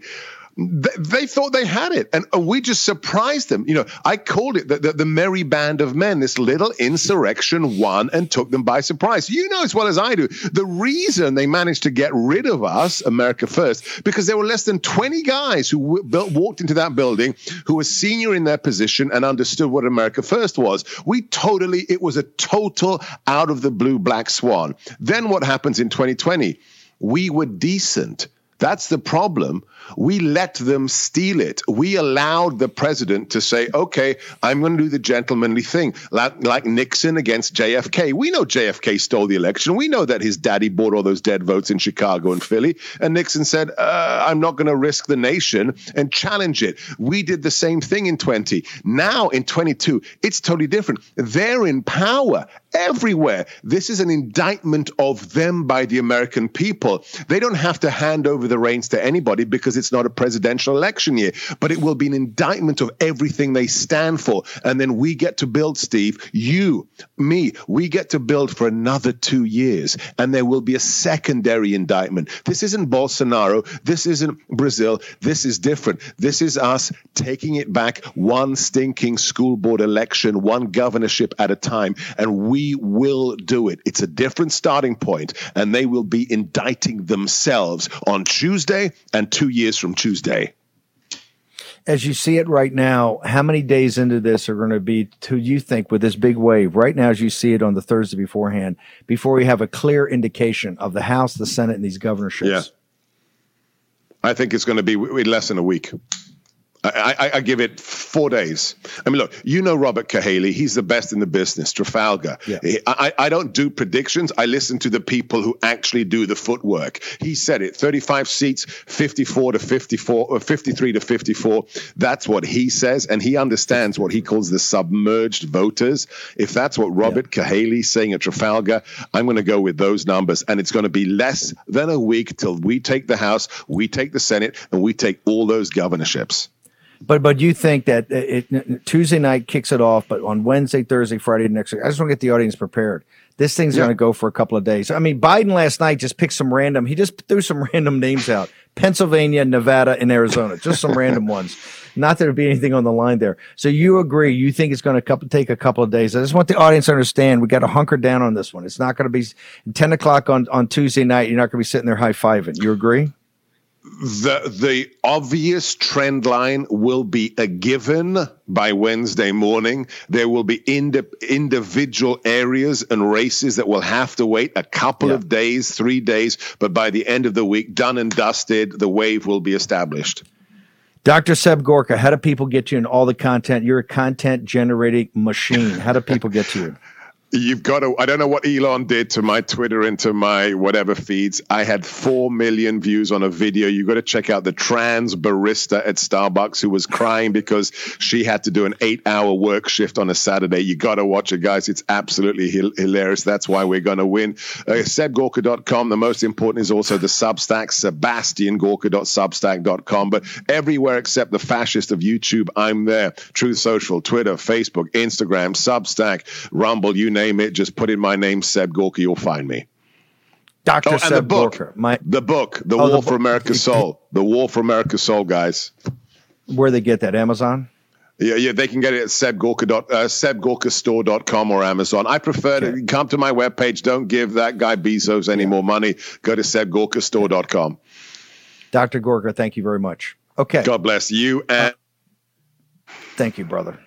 Speaker 21: they, thought they had it, and we just surprised them. You know, I called it the, the, the, merry band of men. This little insurrection won and took them by surprise. You know as well as I do the reason they managed to get rid of us, America First, because there were less than twenty guys who w- built, walked into that building who were senior in their position and understood what America First was. We totally, it was a total out of the blue black swan. Then what happens in 2020? We were decent. That's the problem. We let them steal it. We allowed the president to say, okay, I'm going to do the gentlemanly thing, like, like, Nixon against JFK. We know JFK stole the election. We know that his daddy bought all those dead votes in Chicago and Philly. And Nixon said, uh, I'm not going to risk the nation and challenge it. We did the same thing in 20. Now in 22, it's totally different. They're in power everywhere. This is an indictment of them by the American people. They don't have to hand over the reins to anybody because it's not a presidential election year, but it will be an indictment of everything they stand for. And then we get to build, Steve, you, me, we get to build for another two years. And there will be a secondary indictment. This isn't Bolsonaro. This isn't Brazil. This is different. This is us taking it back one stinking school board election, one governorship at a time. And we will do it. It's a different starting point, and they will be indicting themselves on Tuesday and two years from Tuesday.
Speaker 4: As you see it right now, how many days into this are going to be, do you think, with this big wave right now, as you see it on the Thursday beforehand, before we have a clear indication of the House, the Senate, and these governorships?
Speaker 21: Yeah. I think it's going to be less than a week. I, I, I, give it four days. I mean, look, you know Robert Cahaly. He's the best in the business, Trafalgar. Yeah. I, I don't do predictions. I listen to the people who actually do the footwork. He said it 35 seats, 54 to 54, or 53 to 54. That's what he says. And he understands what he calls the submerged voters. If that's what Robert yeah. Cahaly's saying at Trafalgar, I'm going to go with those numbers. And it's going to be less than a week till we take the House, we take the Senate, and we take all those governorships.
Speaker 4: But but you think that it, it, Tuesday night kicks it off, but on Wednesday, Thursday, Friday next week, I just want to get the audience prepared. This thing's yeah. going to go for a couple of days. I mean, Biden last night just picked some random. He just threw some random names out: Pennsylvania, Nevada, and Arizona. Just some random ones. Not that there'd be anything on the line there. So you agree? You think it's going to take a couple of days? I just want the audience to understand. We got to hunker down on this one. It's not going to be ten o'clock on on Tuesday night. You're not going to be sitting there high fiving. You agree?
Speaker 21: The the obvious trend line will be a given by Wednesday morning. There will be indi- individual areas and races that will have to wait a couple yeah. of days, three days, but by the end of the week, done and dusted, the wave will be established.
Speaker 4: Dr. Seb Gorka, how do people get to you in all the content? You're a content generating machine. How do people get to you?
Speaker 21: You've got to. I don't know what Elon did to my Twitter and to my whatever feeds. I had four million views on a video. You've got to check out the trans barista at Starbucks who was crying because she had to do an eight-hour work shift on a Saturday. You got to watch it, guys. It's absolutely hilarious. That's why we're going to win. Uh, SebGorka.com. The most important is also the Substack, SebastianGorka.substack.com. But everywhere except the fascist of YouTube, I'm there. Truth Social, Twitter, Facebook, Instagram, Substack, Rumble, you name name it, just put in my name, Seb Gorka, you'll find me.
Speaker 4: Dr.
Speaker 21: Oh,
Speaker 4: Seb
Speaker 21: the book,
Speaker 4: Gorka.
Speaker 21: My, the book, The oh, War the for America's Soul. The War for America's Soul, guys.
Speaker 4: Where they get that? Amazon?
Speaker 21: Yeah, yeah, they can get it at sebgorka dot, uh, sebgorkastore.com or Amazon. I prefer okay. to come to my webpage. Don't give that guy Bezos any yeah. more money. Go to sebgorkastore.com.
Speaker 4: Dr. Gorka, thank you very much. Okay.
Speaker 21: God bless you. And-
Speaker 4: thank you, brother.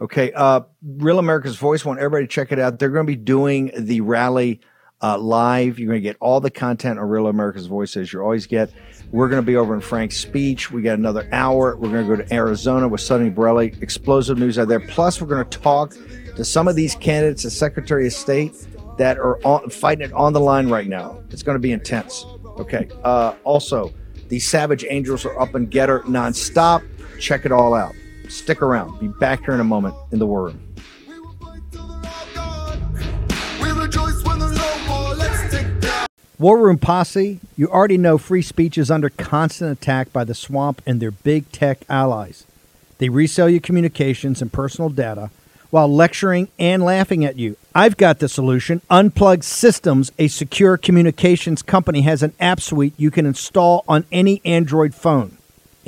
Speaker 4: Okay. Uh, Real America's Voice. Want everybody to check it out. They're going to be doing the rally uh, live. You're going to get all the content on Real America's Voice as you always get. We're going to be over in Frank's speech. We got another hour. We're going to go to Arizona with Sonny Borelli. Explosive news out there. Plus, we're going to talk to some of these candidates the Secretary of State that are on, fighting it on the line right now. It's going to be intense. Okay. Uh, also, the Savage Angels are up and GETTR nonstop. Check it all out. Stick around. Be back here in a moment in the war room. War Room Posse, you already know free speech is under constant attack by the swamp and their big tech allies. They resell your communications and personal data while lecturing and laughing at you. I've got the solution. Unplugged Systems, a secure communications company, has an app suite you can install on any Android phone,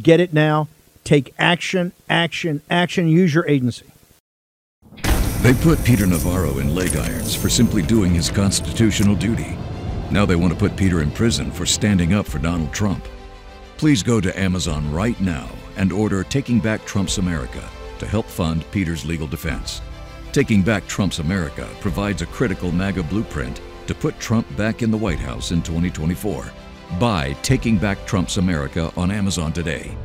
Speaker 4: Get it now. Take action, action, action. Use your agency.
Speaker 14: They put Peter Navarro in leg irons for simply doing his constitutional duty. Now they want to put Peter in prison for standing up for Donald Trump. Please go to Amazon right now and order Taking Back Trump's America to help fund Peter's legal defense. Taking Back Trump's America provides a critical MAGA blueprint to put Trump back in the White House in 2024. Buy Taking Back Trump's America on Amazon today.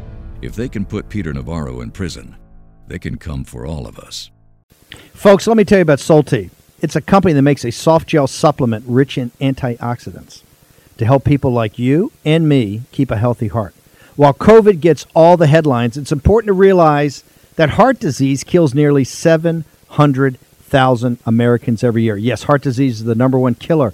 Speaker 14: If they can put Peter Navarro in prison, they can come for all of us.
Speaker 4: Folks, let me tell you about Solti. It's a company that makes a soft gel supplement rich in antioxidants to help people like you and me keep a healthy heart. While COVID gets all the headlines, it's important to realize that heart disease kills nearly 700,000 Americans every year. Yes, heart disease is the number one killer